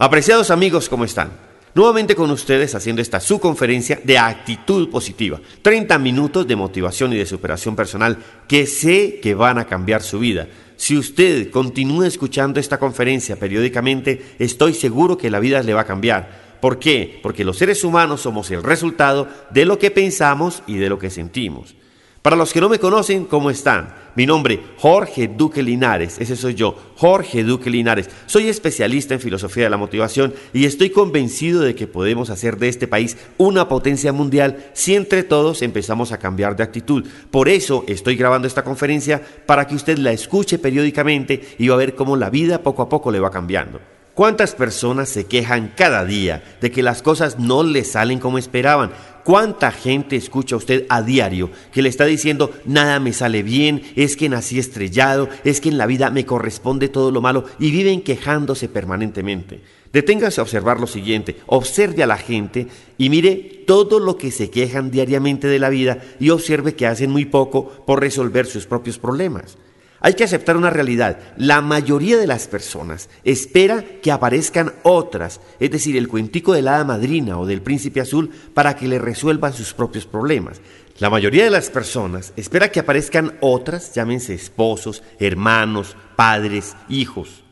Apreciados amigos, ¿cómo están? Nuevamente con ustedes haciendo esta su conferencia de actitud positiva. 30 minutos de motivación y de superación personal que sé que van a cambiar su vida. Si usted continúa escuchando esta conferencia periódicamente, estoy seguro que la vida le va a cambiar. ¿Por qué? Porque los seres humanos somos el resultado de lo que pensamos y de lo que sentimos. Para los que no me conocen, ¿cómo están? Mi nombre, Jorge Duque Linares, ese soy yo, Jorge Duque Linares. Soy especialista en filosofía de la motivación y estoy convencido de que podemos hacer de este país una potencia mundial si entre todos empezamos a cambiar de actitud. Por eso estoy grabando esta conferencia para que usted la escuche periódicamente y va a ver cómo la vida poco a poco le va cambiando. ¿Cuántas personas se quejan cada día de que las cosas no les salen como esperaban? ¿Cuánta gente escucha usted a diario que le está diciendo nada me sale bien, es que nací estrellado, es que en la vida me corresponde todo lo malo y viven quejándose permanentemente? Deténgase a observar lo siguiente, observe a la gente y mire todo lo que se quejan diariamente de la vida y observe que hacen muy poco por resolver sus propios problemas. Hay que aceptar una realidad. La mayoría de las personas espera que aparezcan otras, es decir, el cuentico de la hada madrina o del príncipe azul, para que le resuelvan sus propios problemas. La mayoría de las personas espera que aparezcan otras, llámense esposos, hermanos, padres, hijos,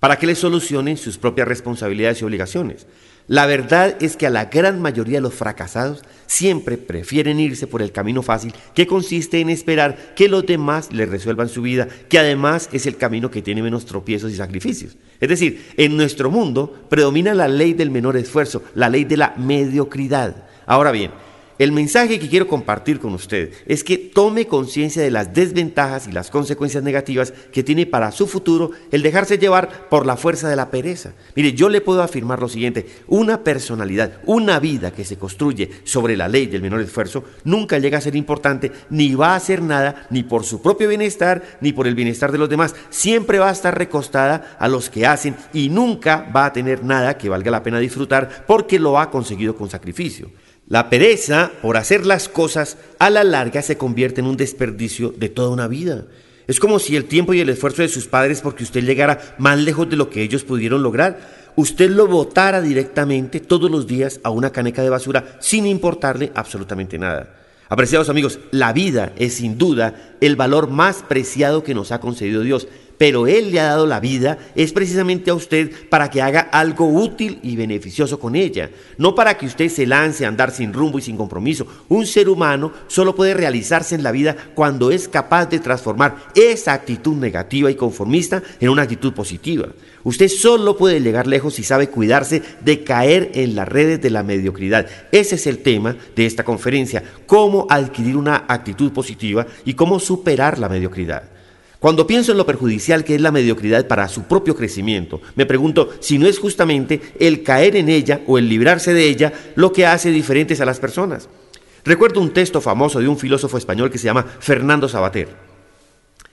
para que le solucionen sus propias responsabilidades y obligaciones. La verdad es que a la gran mayoría de los fracasados siempre prefieren irse por el camino fácil que consiste en esperar que los demás les resuelvan su vida, que además es el camino que tiene menos tropiezos y sacrificios. Es decir, en nuestro mundo predomina la ley del menor esfuerzo, la ley de la mediocridad. Ahora bien, el mensaje que quiero compartir con usted es que tome conciencia de las desventajas y las consecuencias negativas que tiene para su futuro el dejarse llevar por la fuerza de la pereza. Mire, yo le puedo afirmar lo siguiente, una personalidad, una vida que se construye sobre la ley del menor esfuerzo nunca llega a ser importante ni va a hacer nada ni por su propio bienestar ni por el bienestar de los demás. Siempre va a estar recostada a los que hacen y nunca va a tener nada que valga la pena disfrutar porque lo ha conseguido con sacrificio. La pereza por hacer las cosas a la larga se convierte en un desperdicio de toda una vida. Es como si el tiempo y el esfuerzo de sus padres porque usted llegara más lejos de lo que ellos pudieron lograr, usted lo botara directamente todos los días a una caneca de basura sin importarle absolutamente nada. Apreciados amigos, la vida es sin duda el valor más preciado que nos ha concedido Dios pero Él le ha dado la vida, es precisamente a usted para que haga algo útil y beneficioso con ella, no para que usted se lance a andar sin rumbo y sin compromiso. Un ser humano solo puede realizarse en la vida cuando es capaz de transformar esa actitud negativa y conformista en una actitud positiva. Usted solo puede llegar lejos si sabe cuidarse de caer en las redes de la mediocridad. Ese es el tema de esta conferencia, cómo adquirir una actitud positiva y cómo superar la mediocridad. Cuando pienso en lo perjudicial que es la mediocridad para su propio crecimiento, me pregunto si no es justamente el caer en ella o el librarse de ella lo que hace diferentes a las personas. Recuerdo un texto famoso de un filósofo español que se llama Fernando Sabater.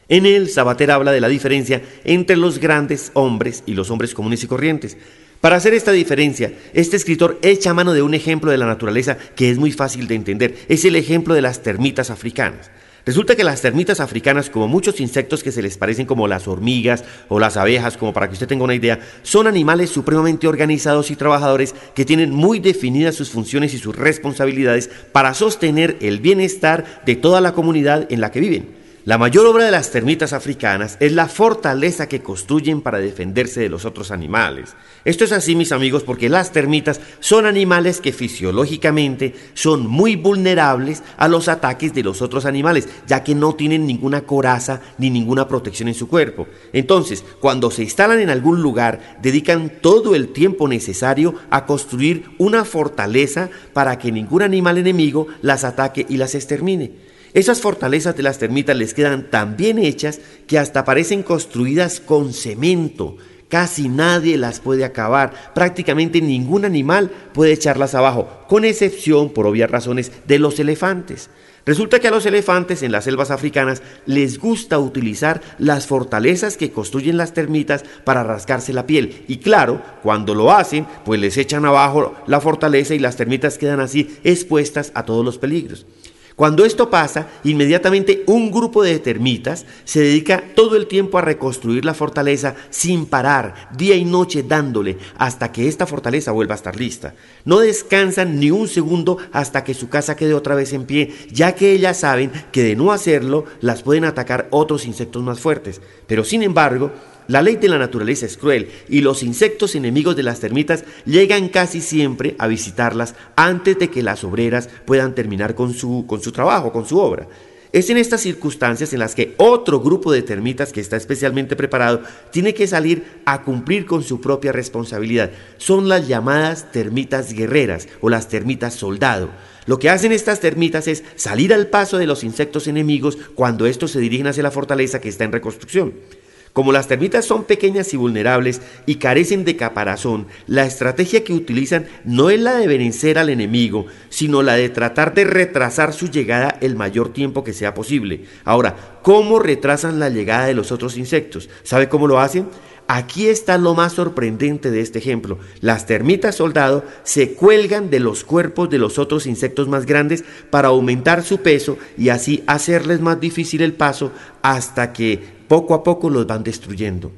En él, Sabater habla de la diferencia entre los grandes hombres y los hombres comunes y corrientes. Para hacer esta diferencia, este escritor echa mano de un ejemplo de la naturaleza que es muy fácil de entender. Es el ejemplo de las termitas africanas. Resulta que las termitas africanas, como muchos insectos que se les parecen como las hormigas o las abejas, como para que usted tenga una idea, son animales supremamente organizados y trabajadores que tienen muy definidas sus funciones y sus responsabilidades para sostener el bienestar de toda la comunidad en la que viven. La mayor obra de las termitas africanas es la fortaleza que construyen para defenderse de los otros animales. Esto es así, mis amigos, porque las termitas son animales que fisiológicamente son muy vulnerables a los ataques de los otros animales, ya que no tienen ninguna coraza ni ninguna protección en su cuerpo. Entonces, cuando se instalan en algún lugar, dedican todo el tiempo necesario a construir una fortaleza para que ningún animal enemigo las ataque y las extermine. Esas fortalezas de las termitas les quedan tan bien hechas que hasta parecen construidas con cemento. Casi nadie las puede acabar, prácticamente ningún animal puede echarlas abajo, con excepción, por obvias razones, de los elefantes. Resulta que a los elefantes en las selvas africanas les gusta utilizar las fortalezas que construyen las termitas para rascarse la piel. Y claro, cuando lo hacen, pues les echan abajo la fortaleza y las termitas quedan así expuestas a todos los peligros. Cuando esto pasa, inmediatamente un grupo de termitas se dedica todo el tiempo a reconstruir la fortaleza sin parar, día y noche dándole, hasta que esta fortaleza vuelva a estar lista. No descansan ni un segundo hasta que su casa quede otra vez en pie, ya que ellas saben que de no hacerlo las pueden atacar otros insectos más fuertes. Pero sin embargo, la ley de la naturaleza es cruel y los insectos enemigos de las termitas llegan casi siempre a visitarlas antes de que las obreras puedan terminar con su, con su trabajo, con su obra. Es en estas circunstancias en las que otro grupo de termitas que está especialmente preparado tiene que salir a cumplir con su propia responsabilidad. Son las llamadas termitas guerreras o las termitas soldado. Lo que hacen estas termitas es salir al paso de los insectos enemigos cuando estos se dirigen hacia la fortaleza que está en reconstrucción. Como las termitas son pequeñas y vulnerables y carecen de caparazón, la estrategia que utilizan no es la de vencer al enemigo, sino la de tratar de retrasar su llegada el mayor tiempo que sea posible. Ahora, ¿cómo retrasan la llegada de los otros insectos? ¿Sabe cómo lo hacen? Aquí está lo más sorprendente de este ejemplo. Las termitas soldado se cuelgan de los cuerpos de los otros insectos más grandes para aumentar su peso y así hacerles más difícil el paso hasta que poco a poco los van destruyendo.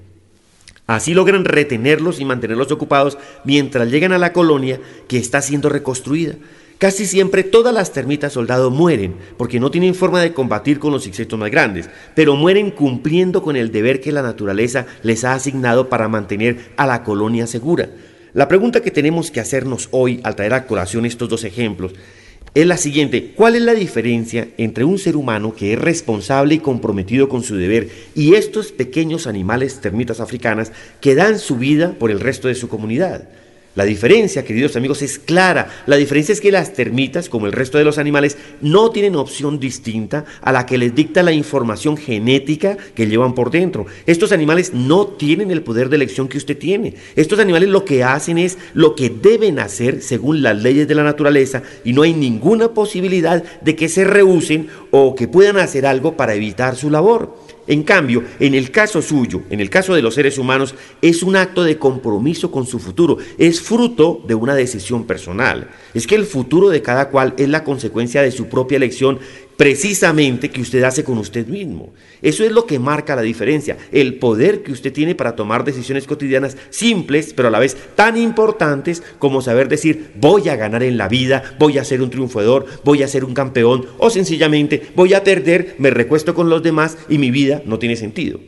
Así logran retenerlos y mantenerlos ocupados mientras llegan a la colonia que está siendo reconstruida. Casi siempre todas las termitas soldado mueren porque no tienen forma de combatir con los insectos más grandes, pero mueren cumpliendo con el deber que la naturaleza les ha asignado para mantener a la colonia segura. La pregunta que tenemos que hacernos hoy al traer a colación estos dos ejemplos es la siguiente. ¿Cuál es la diferencia entre un ser humano que es responsable y comprometido con su deber y estos pequeños animales termitas africanas que dan su vida por el resto de su comunidad? La diferencia, queridos amigos, es clara. La diferencia es que las termitas, como el resto de los animales, no tienen opción distinta a la que les dicta la información genética que llevan por dentro. Estos animales no tienen el poder de elección que usted tiene. Estos animales lo que hacen es lo que deben hacer según las leyes de la naturaleza y no hay ninguna posibilidad de que se rehúsen o que puedan hacer algo para evitar su labor. En cambio, en el caso suyo, en el caso de los seres humanos, es un acto de compromiso con su futuro, es fruto de una decisión personal. Es que el futuro de cada cual es la consecuencia de su propia elección precisamente que usted hace con usted mismo. Eso es lo que marca la diferencia, el poder que usted tiene para tomar decisiones cotidianas simples, pero a la vez tan importantes como saber decir voy a ganar en la vida, voy a ser un triunfador, voy a ser un campeón o sencillamente voy a perder, me recuesto con los demás y mi vida no tiene sentido.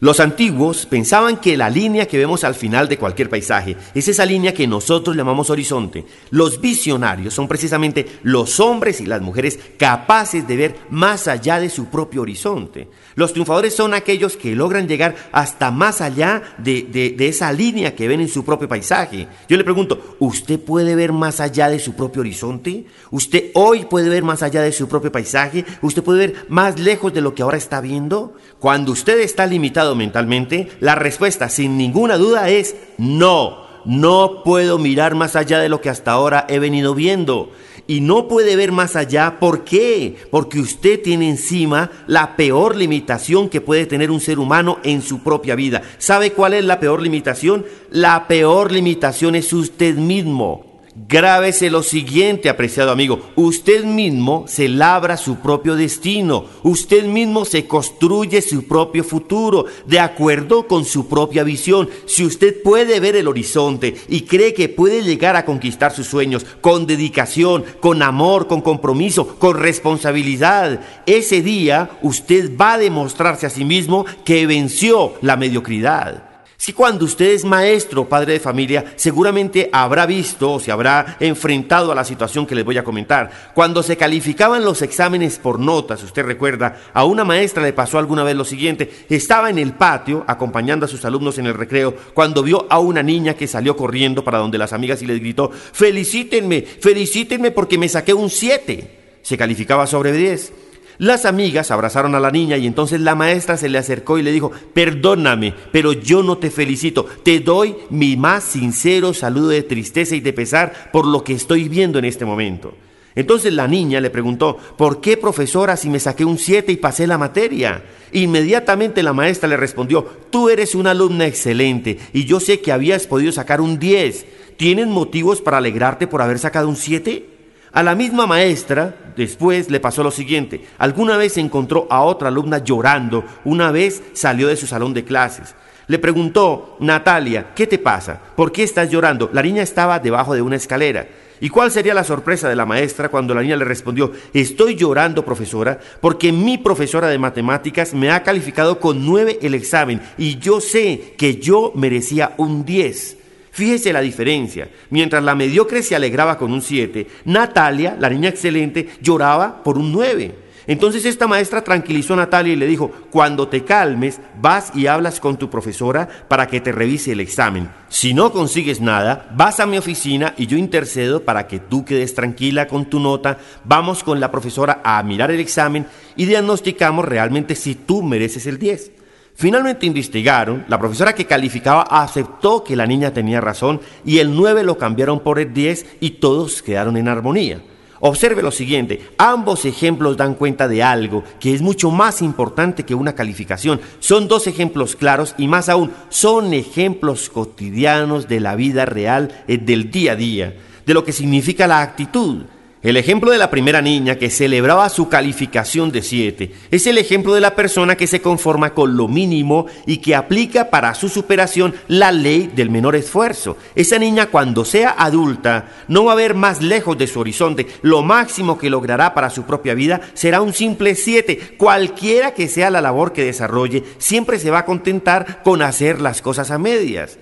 Los antiguos pensaban que la línea que vemos al final de cualquier paisaje es esa línea que nosotros llamamos horizonte. Los visionarios son precisamente los hombres y las mujeres capaces de ver más allá de su propio horizonte. Los triunfadores son aquellos que logran llegar hasta más allá de, esa línea que ven en su propio paisaje. Yo le pregunto, ¿usted puede ver más allá de su propio horizonte? ¿Usted hoy puede ver más allá de su propio paisaje? ¿Usted puede ver más lejos de lo que ahora está viendo? Cuando usted está limitado mentalmente, la respuesta sin ninguna duda es no. No puedo mirar más allá de lo que hasta ahora he venido viendo. Y no puede ver más allá. ¿Por qué? Porque usted tiene encima la peor limitación que puede tener un ser humano en su propia vida. ¿Sabe cuál es la peor limitación? La peor limitación es usted mismo. Grábese lo siguiente, apreciado amigo. Usted mismo se labra su propio destino. Usted mismo se construye su propio futuro de acuerdo con su propia visión. Si usted puede ver el horizonte y cree que puede llegar a conquistar sus sueños con dedicación, con amor, con compromiso, con responsabilidad, ese día usted va a demostrarse a sí mismo que venció la mediocridad. Si cuando usted es maestro, padre de familia, seguramente habrá visto o se habrá enfrentado a la situación que les voy a comentar. Cuando se calificaban los exámenes por notas, usted recuerda, a una maestra le pasó alguna vez lo siguiente. Estaba en el patio acompañando a sus alumnos en el recreo cuando vio a una niña que salió corriendo para donde las amigas y les gritó, felicítenme, felicítenme porque me saqué un 7. Se calificaba sobre 10. Las amigas abrazaron a la niña y entonces la maestra se le acercó y le dijo, perdóname, pero yo no te felicito, te doy mi más sincero saludo de tristeza y de pesar por lo que estoy viendo en este momento. Entonces la niña le preguntó, ¿por qué profesora si me saqué un 7 y pasé la materia? Inmediatamente la maestra le respondió, tú eres una alumna excelente y yo sé que habías podido sacar un 10. ¿Tienes motivos para alegrarte por haber sacado un 7? A la misma maestra después le pasó lo siguiente. Alguna vez encontró a otra alumna llorando, una vez salió de su salón de clases. Le preguntó, Natalia, ¿qué te pasa? ¿Por qué estás llorando? La niña estaba debajo de una escalera. ¿Y cuál sería la sorpresa de la maestra cuando la niña le respondió, estoy llorando, profesora, porque mi profesora de matemáticas me ha calificado con nueve el examen y yo sé que yo merecía un 10? Fíjese la diferencia. Mientras la mediocre se alegraba con un 7, Natalia, la niña excelente, lloraba por un 9. Entonces esta maestra tranquilizó a Natalia y le dijo, cuando te calmes, vas y hablas con tu profesora para que te revise el examen. Si no consigues nada, vas a mi oficina y yo intercedo para que tú quedes tranquila con tu nota, vamos con la profesora a mirar el examen y diagnosticamos realmente si tú mereces el 10. Finalmente investigaron, la profesora que calificaba aceptó que la niña tenía razón y el 9 lo cambiaron por el 10 y todos quedaron en armonía. Observe lo siguiente, ambos ejemplos dan cuenta de algo que es mucho más importante que una calificación. Son dos ejemplos claros y más aún, son ejemplos cotidianos de la vida real, eh, del día a día, de lo que significa la actitud. El ejemplo de la primera niña que celebraba su calificación de 7 es el ejemplo de la persona que se conforma con lo mínimo y que aplica para su superación la ley del menor esfuerzo. Esa niña cuando sea adulta no va a ver más lejos de su horizonte. Lo máximo que logrará para su propia vida será un simple 7. Cualquiera que sea la labor que desarrolle, siempre se va a contentar con hacer las cosas a medias.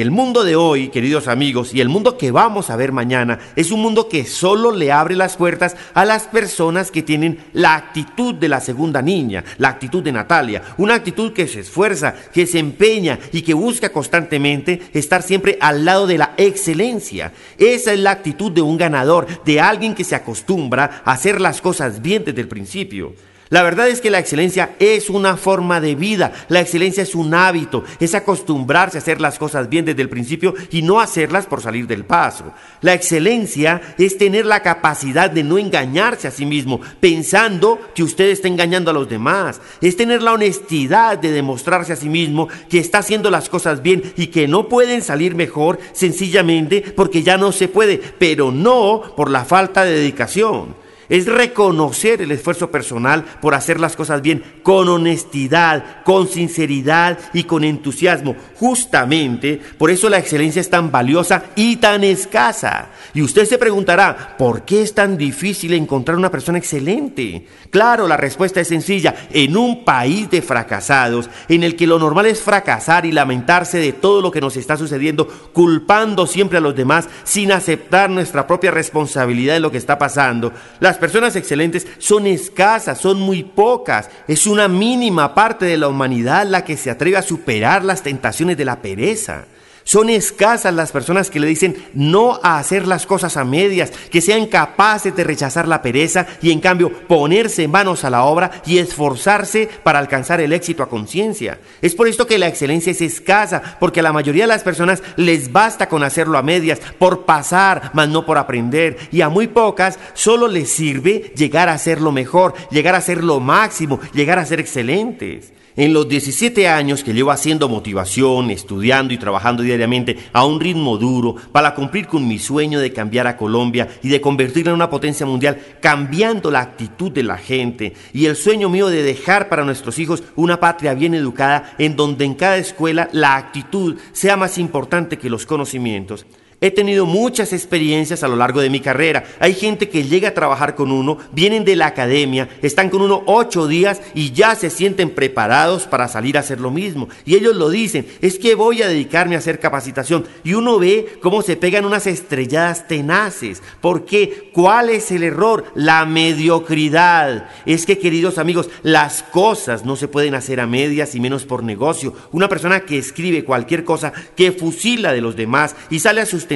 El mundo de hoy, queridos amigos, y el mundo que vamos a ver mañana, es un mundo que solo le abre las puertas a las personas que tienen la actitud de la segunda niña, la actitud de Natalia, una actitud que se esfuerza, que se empeña y que busca constantemente estar siempre al lado de la excelencia. Esa es la actitud de un ganador, de alguien que se acostumbra a hacer las cosas bien desde el principio. La verdad es que la excelencia es una forma de vida, la excelencia es un hábito, es acostumbrarse a hacer las cosas bien desde el principio y no hacerlas por salir del paso. La excelencia es tener la capacidad de no engañarse a sí mismo pensando que usted está engañando a los demás, es tener la honestidad de demostrarse a sí mismo que está haciendo las cosas bien y que no pueden salir mejor sencillamente porque ya no se puede, pero no por la falta de dedicación es reconocer el esfuerzo personal por hacer las cosas bien con honestidad, con sinceridad y con entusiasmo. Justamente por eso la excelencia es tan valiosa y tan escasa. Y usted se preguntará, ¿por qué es tan difícil encontrar una persona excelente? Claro, la respuesta es sencilla. En un país de fracasados, en el que lo normal es fracasar y lamentarse de todo lo que nos está sucediendo, culpando siempre a los demás sin aceptar nuestra propia responsabilidad de lo que está pasando, las personas excelentes son escasas, son muy pocas. Es una mínima parte de la humanidad la que se atreve a superar las tentaciones de la pereza. Son escasas las personas que le dicen no a hacer las cosas a medias, que sean capaces de rechazar la pereza y en cambio ponerse manos a la obra y esforzarse para alcanzar el éxito a conciencia. Es por esto que la excelencia es escasa, porque a la mayoría de las personas les basta con hacerlo a medias, por pasar, mas no por aprender, y a muy pocas solo les sirve llegar a ser lo mejor, llegar a ser lo máximo, llegar a ser excelentes. En los 17 años que llevo haciendo motivación, estudiando y trabajando diariamente a un ritmo duro para cumplir con mi sueño de cambiar a Colombia y de convertirla en una potencia mundial, cambiando la actitud de la gente y el sueño mío de dejar para nuestros hijos una patria bien educada en donde en cada escuela la actitud sea más importante que los conocimientos. He tenido muchas experiencias a lo largo de mi carrera. Hay gente que llega a trabajar con uno, vienen de la academia, están con uno ocho días y ya se sienten preparados para salir a hacer lo mismo. Y ellos lo dicen, es que voy a dedicarme a hacer capacitación. Y uno ve cómo se pegan unas estrelladas tenaces. ¿Por qué? ¿Cuál es el error? La mediocridad. Es que, queridos amigos, las cosas no se pueden hacer a medias y menos por negocio. Una persona que escribe cualquier cosa, que fusila de los demás y sale a sus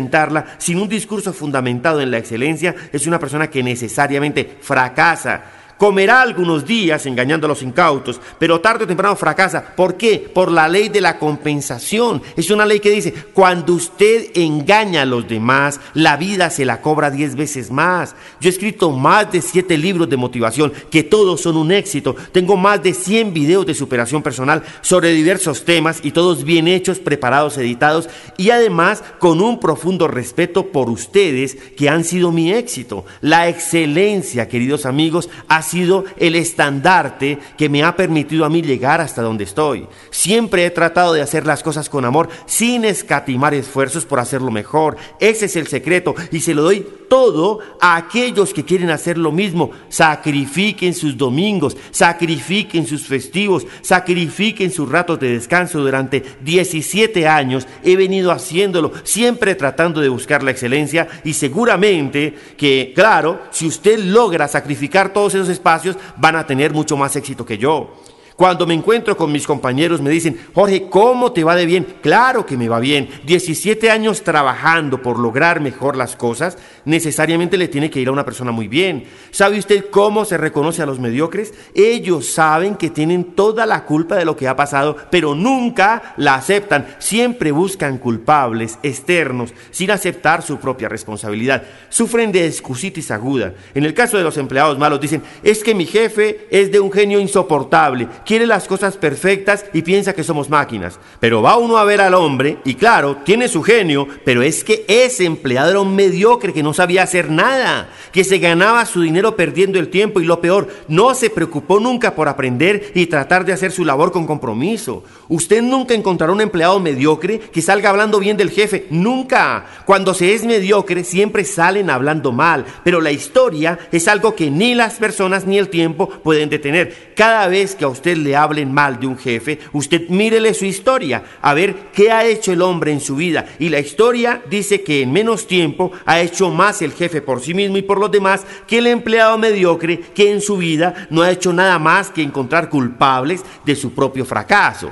sin un discurso fundamentado en la excelencia es una persona que necesariamente fracasa. Comerá algunos días engañando a los incautos, pero tarde o temprano fracasa. ¿Por qué? Por la ley de la compensación. Es una ley que dice, cuando usted engaña a los demás, la vida se la cobra diez veces más. Yo he escrito más de siete libros de motivación, que todos son un éxito. Tengo más de 100 videos de superación personal sobre diversos temas y todos bien hechos, preparados, editados y además con un profundo respeto por ustedes que han sido mi éxito. La excelencia, queridos amigos, ha sido el estandarte que me ha permitido a mí llegar hasta donde estoy. Siempre he tratado de hacer las cosas con amor, sin escatimar esfuerzos por hacerlo mejor. Ese es el secreto y se lo doy todo a aquellos que quieren hacer lo mismo. Sacrifiquen sus domingos, sacrifiquen sus festivos, sacrifiquen sus ratos de descanso. Durante 17 años he venido haciéndolo, siempre tratando de buscar la excelencia y seguramente que, claro, si usted logra sacrificar todos esos espacios, van a tener mucho más éxito que yo. Cuando me encuentro con mis compañeros me dicen, Jorge, ¿cómo te va de bien? Claro que me va bien. 17 años trabajando por lograr mejor las cosas, necesariamente le tiene que ir a una persona muy bien. ¿Sabe usted cómo se reconoce a los mediocres? Ellos saben que tienen toda la culpa de lo que ha pasado, pero nunca la aceptan. Siempre buscan culpables externos sin aceptar su propia responsabilidad. Sufren de excusitis aguda. En el caso de los empleados malos dicen, es que mi jefe es de un genio insoportable quiere las cosas perfectas y piensa que somos máquinas. Pero va uno a ver al hombre y claro, tiene su genio, pero es que ese empleado era un mediocre que no sabía hacer nada, que se ganaba su dinero perdiendo el tiempo y lo peor, no se preocupó nunca por aprender y tratar de hacer su labor con compromiso. Usted nunca encontrará un empleado mediocre que salga hablando bien del jefe, nunca. Cuando se es mediocre siempre salen hablando mal, pero la historia es algo que ni las personas ni el tiempo pueden detener. Cada vez que a usted le hablen mal de un jefe, usted mírele su historia, a ver qué ha hecho el hombre en su vida. Y la historia dice que en menos tiempo ha hecho más el jefe por sí mismo y por los demás que el empleado mediocre que en su vida no ha hecho nada más que encontrar culpables de su propio fracaso.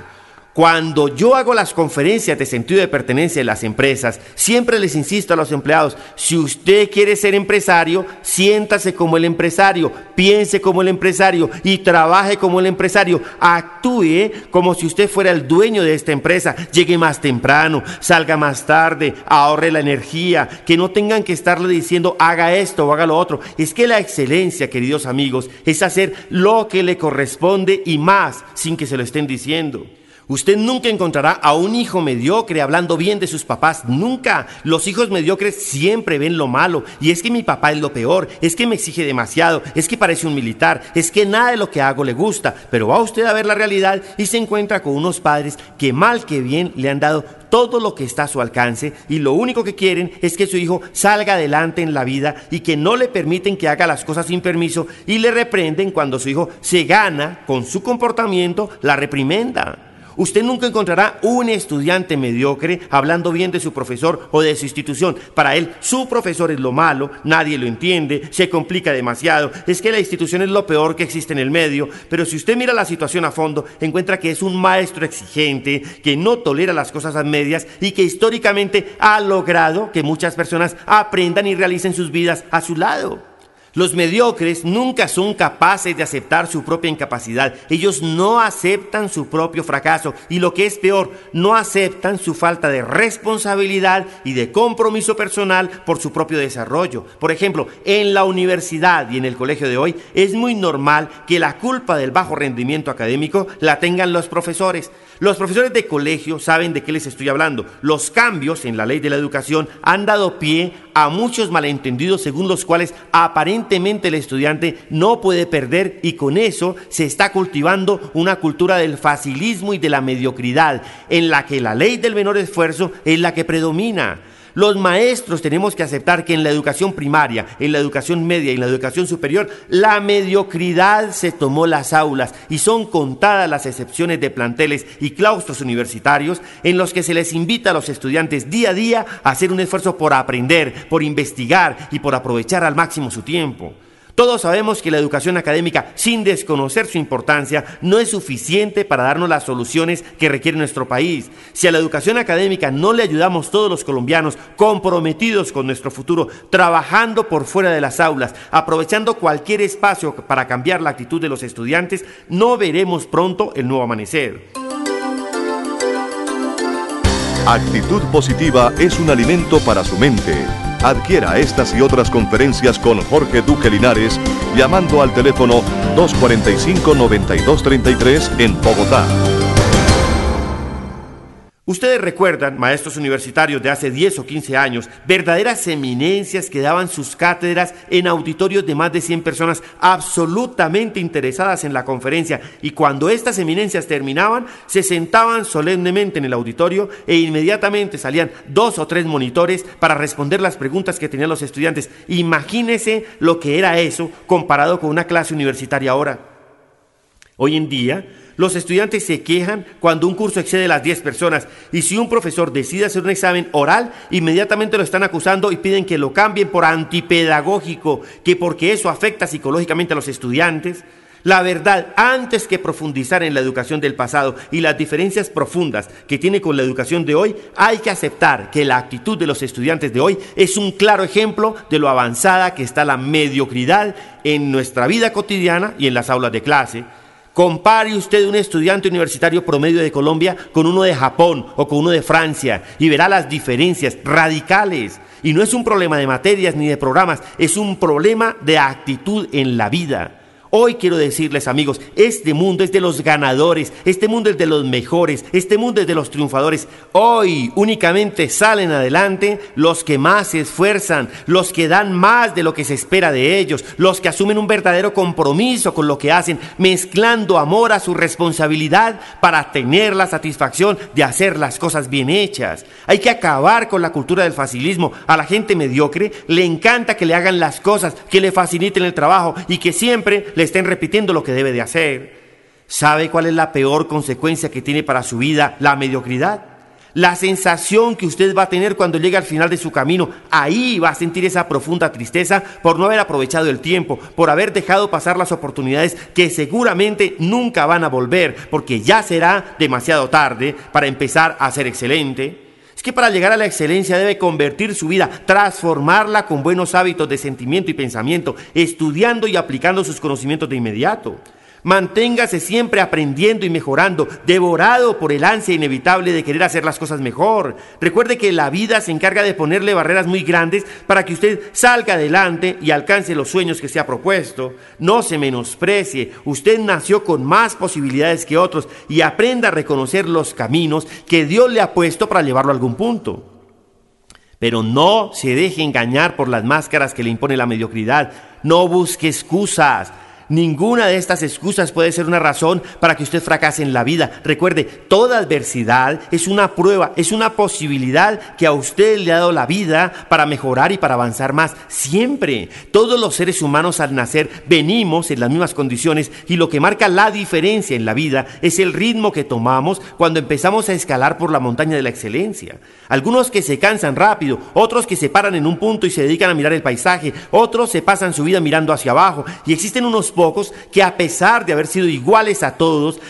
Cuando yo hago las conferencias de sentido de pertenencia en las empresas, siempre les insisto a los empleados, si usted quiere ser empresario, siéntase como el empresario, piense como el empresario y trabaje como el empresario. Actúe como si usted fuera el dueño de esta empresa. Llegue más temprano, salga más tarde, ahorre la energía, que no tengan que estarle diciendo haga esto o haga lo otro. Es que la excelencia, queridos amigos, es hacer lo que le corresponde y más sin que se lo estén diciendo. Usted nunca encontrará a un hijo mediocre hablando bien de sus papás, nunca. Los hijos mediocres siempre ven lo malo. Y es que mi papá es lo peor, es que me exige demasiado, es que parece un militar, es que nada de lo que hago le gusta. Pero va usted a ver la realidad y se encuentra con unos padres que mal que bien le han dado todo lo que está a su alcance y lo único que quieren es que su hijo salga adelante en la vida y que no le permiten que haga las cosas sin permiso y le reprenden cuando su hijo se gana con su comportamiento la reprimenda. Usted nunca encontrará un estudiante mediocre hablando bien de su profesor o de su institución. Para él, su profesor es lo malo, nadie lo entiende, se complica demasiado. Es que la institución es lo peor que existe en el medio. Pero si usted mira la situación a fondo, encuentra que es un maestro exigente, que no tolera las cosas a medias y que históricamente ha logrado que muchas personas aprendan y realicen sus vidas a su lado. Los mediocres nunca son capaces de aceptar su propia incapacidad. Ellos no aceptan su propio fracaso y lo que es peor, no aceptan su falta de responsabilidad y de compromiso personal por su propio desarrollo. Por ejemplo, en la universidad y en el colegio de hoy es muy normal que la culpa del bajo rendimiento académico la tengan los profesores. Los profesores de colegio saben de qué les estoy hablando. Los cambios en la ley de la educación han dado pie a muchos malentendidos según los cuales aparentemente el estudiante no puede perder y con eso se está cultivando una cultura del facilismo y de la mediocridad en la que la ley del menor esfuerzo es la que predomina. Los maestros tenemos que aceptar que en la educación primaria, en la educación media y en la educación superior, la mediocridad se tomó las aulas y son contadas las excepciones de planteles y claustros universitarios en los que se les invita a los estudiantes día a día a hacer un esfuerzo por aprender, por investigar y por aprovechar al máximo su tiempo. Todos sabemos que la educación académica, sin desconocer su importancia, no es suficiente para darnos las soluciones que requiere nuestro país. Si a la educación académica no le ayudamos todos los colombianos comprometidos con nuestro futuro, trabajando por fuera de las aulas, aprovechando cualquier espacio para cambiar la actitud de los estudiantes, no veremos pronto el nuevo amanecer. Actitud positiva es un alimento para su mente. Adquiera estas y otras conferencias con Jorge Duque Linares llamando al teléfono 245-9233 en Bogotá. Ustedes recuerdan, maestros universitarios de hace 10 o 15 años, verdaderas eminencias que daban sus cátedras en auditorios de más de 100 personas absolutamente interesadas en la conferencia y cuando estas eminencias terminaban, se sentaban solemnemente en el auditorio e inmediatamente salían dos o tres monitores para responder las preguntas que tenían los estudiantes. Imagínese lo que era eso comparado con una clase universitaria ahora. Hoy en día, los estudiantes se quejan cuando un curso excede las 10 personas y si un profesor decide hacer un examen oral, inmediatamente lo están acusando y piden que lo cambien por antipedagógico, que porque eso afecta psicológicamente a los estudiantes. La verdad, antes que profundizar en la educación del pasado y las diferencias profundas que tiene con la educación de hoy, hay que aceptar que la actitud de los estudiantes de hoy es un claro ejemplo de lo avanzada que está la mediocridad en nuestra vida cotidiana y en las aulas de clase. Compare usted un estudiante universitario promedio de Colombia con uno de Japón o con uno de Francia y verá las diferencias radicales. Y no es un problema de materias ni de programas, es un problema de actitud en la vida. Hoy quiero decirles amigos, este mundo es de los ganadores, este mundo es de los mejores, este mundo es de los triunfadores. Hoy únicamente salen adelante los que más se esfuerzan, los que dan más de lo que se espera de ellos, los que asumen un verdadero compromiso con lo que hacen, mezclando amor a su responsabilidad para tener la satisfacción de hacer las cosas bien hechas. Hay que acabar con la cultura del facilismo. A la gente mediocre le encanta que le hagan las cosas, que le faciliten el trabajo y que siempre le estén repitiendo lo que debe de hacer. ¿Sabe cuál es la peor consecuencia que tiene para su vida la mediocridad? La sensación que usted va a tener cuando llegue al final de su camino, ahí va a sentir esa profunda tristeza por no haber aprovechado el tiempo, por haber dejado pasar las oportunidades que seguramente nunca van a volver, porque ya será demasiado tarde para empezar a ser excelente. Es que para llegar a la excelencia debe convertir su vida, transformarla con buenos hábitos de sentimiento y pensamiento, estudiando y aplicando sus conocimientos de inmediato. Manténgase siempre aprendiendo y mejorando, devorado por el ansia inevitable de querer hacer las cosas mejor. Recuerde que la vida se encarga de ponerle barreras muy grandes para que usted salga adelante y alcance los sueños que se ha propuesto. No se menosprecie, usted nació con más posibilidades que otros y aprenda a reconocer los caminos que Dios le ha puesto para llevarlo a algún punto. Pero no se deje engañar por las máscaras que le impone la mediocridad. No busque excusas. Ninguna de estas excusas puede ser una razón para que usted fracase en la vida. Recuerde, toda adversidad es una prueba, es una posibilidad que a usted le ha dado la vida para mejorar y para avanzar más. Siempre, todos los seres humanos al nacer venimos en las mismas condiciones y lo que marca la diferencia en la vida es el ritmo que tomamos cuando empezamos a escalar por la montaña de la excelencia. Algunos que se cansan rápido, otros que se paran en un punto y se dedican a mirar el paisaje, otros se pasan su vida mirando hacia abajo y existen unos pocos que a pesar de haber sido iguales a todos,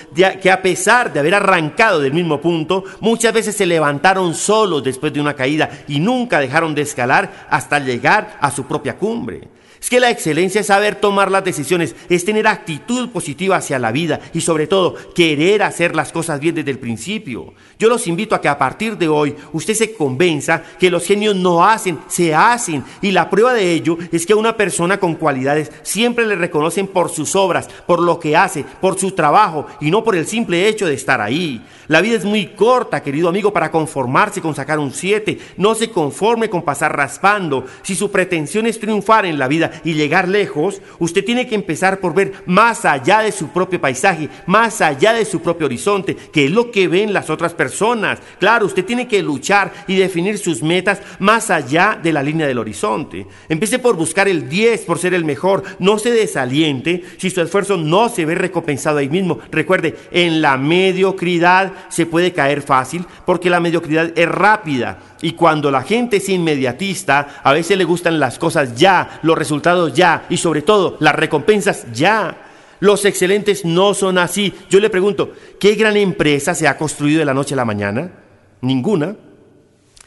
que a pesar de haber arrancado del mismo punto, muchas veces se levantaron solos después de una caída y nunca dejaron de escalar hasta llegar a su propia cumbre. Es que la excelencia es saber tomar las decisiones, es tener actitud positiva hacia la vida y sobre todo querer hacer las cosas bien desde el principio. Yo los invito a que a partir de hoy usted se convenza que los genios no hacen, se hacen. Y la prueba de ello es que a una persona con cualidades siempre le reconocen por sus obras, por lo que hace, por su trabajo y no por el simple hecho de estar ahí. La vida es muy corta, querido amigo, para conformarse con sacar un 7. No se conforme con pasar raspando. Si su pretensión es triunfar en la vida y llegar lejos, usted tiene que empezar por ver más allá de su propio paisaje, más allá de su propio horizonte, que es lo que ven las otras personas. Claro, usted tiene que luchar y definir sus metas más allá de la línea del horizonte. Empiece por buscar el 10, por ser el mejor. No se desaliente si su esfuerzo no se ve recompensado ahí mismo. Recuerde, en la mediocridad se puede caer fácil porque la mediocridad es rápida. Y cuando la gente es inmediatista, a veces le gustan las cosas ya, los resultados ya y sobre todo las recompensas ya. Los excelentes no son así. Yo le pregunto, ¿qué gran empresa se ha construido de la noche a la mañana? Ninguna.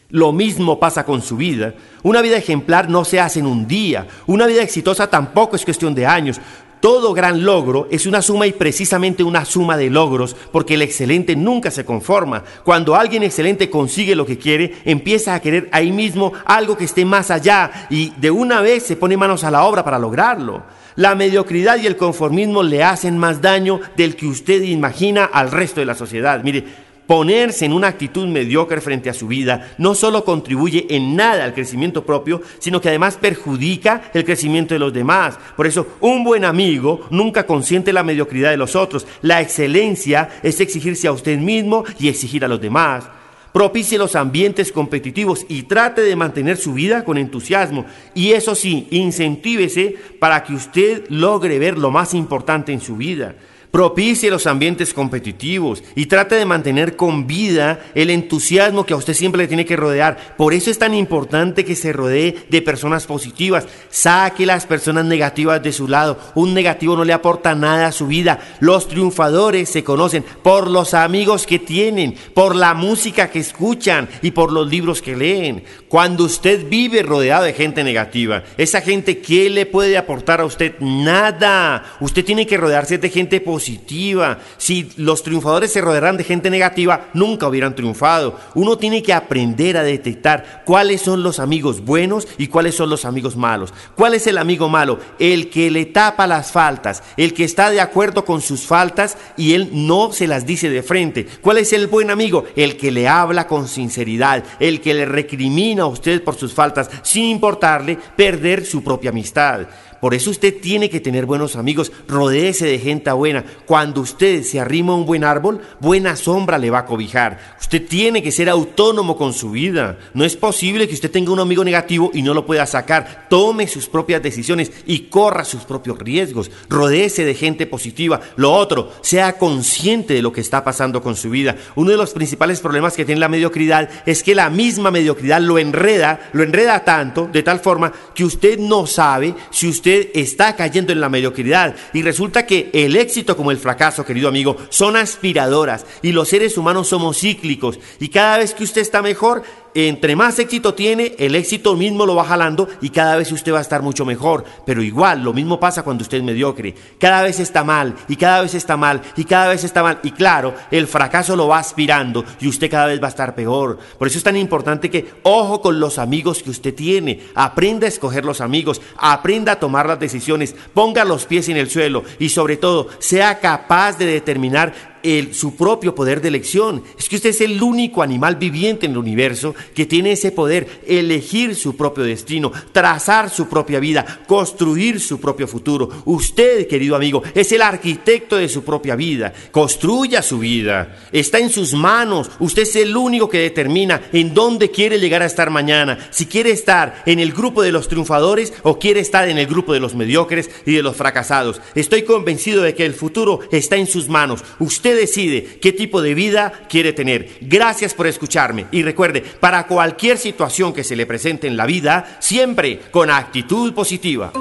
Lo mismo pasa con su vida. Una vida ejemplar no se hace en un día. Una vida exitosa tampoco es cuestión de años. Todo gran logro es una suma y precisamente una suma de logros, porque el excelente nunca se conforma. Cuando alguien excelente consigue lo que quiere, empieza a querer ahí mismo algo que esté más allá y de una vez se pone manos a la obra para lograrlo. La mediocridad y el conformismo le hacen más daño del que usted imagina al resto de la sociedad. Mire, Ponerse en una actitud mediocre frente a su vida no solo contribuye en nada al crecimiento propio, sino que además perjudica el crecimiento de los demás. Por eso, un buen amigo nunca consiente la mediocridad de los otros. La excelencia es exigirse a usted mismo y exigir a los demás. Propicie los ambientes competitivos y trate de mantener su vida con entusiasmo. Y eso sí, incentívese para que usted logre ver lo más importante en su vida. Propicie los ambientes competitivos y trate de mantener con vida el entusiasmo que a usted siempre le tiene que rodear. Por eso es tan importante que se rodee de personas positivas. Saque las personas negativas de su lado. Un negativo no le aporta nada a su vida. Los triunfadores se conocen por los amigos que tienen, por la música que escuchan y por los libros que leen. Cuando usted vive rodeado de gente negativa, esa gente, ¿qué le puede aportar a usted? Nada. Usted tiene que rodearse de gente positiva Si los triunfadores se rodearan de gente negativa, nunca hubieran triunfado. Uno tiene que aprender a detectar cuáles son los amigos buenos y cuáles son los amigos malos. ¿Cuál es el amigo malo? El que le tapa las faltas, el que está de acuerdo con sus faltas y él no se las dice de frente. ¿Cuál es el buen amigo? El que le habla con sinceridad, el que le recrimina a usted por sus faltas sin importarle perder su propia amistad. Por eso usted tiene que tener buenos amigos, rodéese de gente buena. Cuando usted se arrima a un buen árbol, buena sombra le va a cobijar. Usted tiene que ser autónomo con su vida. No es posible que usted tenga un amigo negativo y no lo pueda sacar. Tome sus propias decisiones y corra sus propios riesgos. Rodéese de gente positiva. Lo otro, sea consciente de lo que está pasando con su vida. Uno de los principales problemas que tiene la mediocridad es que la misma mediocridad lo enreda, lo enreda tanto, de tal forma que usted no sabe si usted está cayendo en la mediocridad. Y resulta que el éxito como el fracaso, querido amigo, son aspiradoras. Y los seres humanos somos cíclicos. Y cada vez que usted está mejor, entre más éxito tiene, el éxito mismo lo va jalando y cada vez usted va a estar mucho mejor. Pero igual, lo mismo pasa cuando usted es mediocre. Cada vez está mal y cada vez está mal y cada vez está mal. Y claro, el fracaso lo va aspirando y usted cada vez va a estar peor. Por eso es tan importante que ojo con los amigos que usted tiene. Aprenda a escoger los amigos, aprenda a tomar las decisiones, ponga los pies en el suelo y sobre todo sea capaz de determinar su propio poder de elección. Es que usted es el único animal viviente en el universo que tiene ese poder, elegir su propio destino, trazar su propia vida, construir su propio futuro. Usted, querido amigo, es el arquitecto de su propia vida. Construya su vida. Está en sus manos. Usted es el único que determina en dónde quiere llegar a estar mañana. Si quiere estar en el grupo de los triunfadores o quiere estar en el grupo de los mediocres y de los fracasados. Estoy convencido de que el futuro está en sus manos. Decide qué tipo de vida quiere tener. Gracias por escucharme y recuerde, para cualquier situación que se le presente en la vida, siempre con actitud positiva.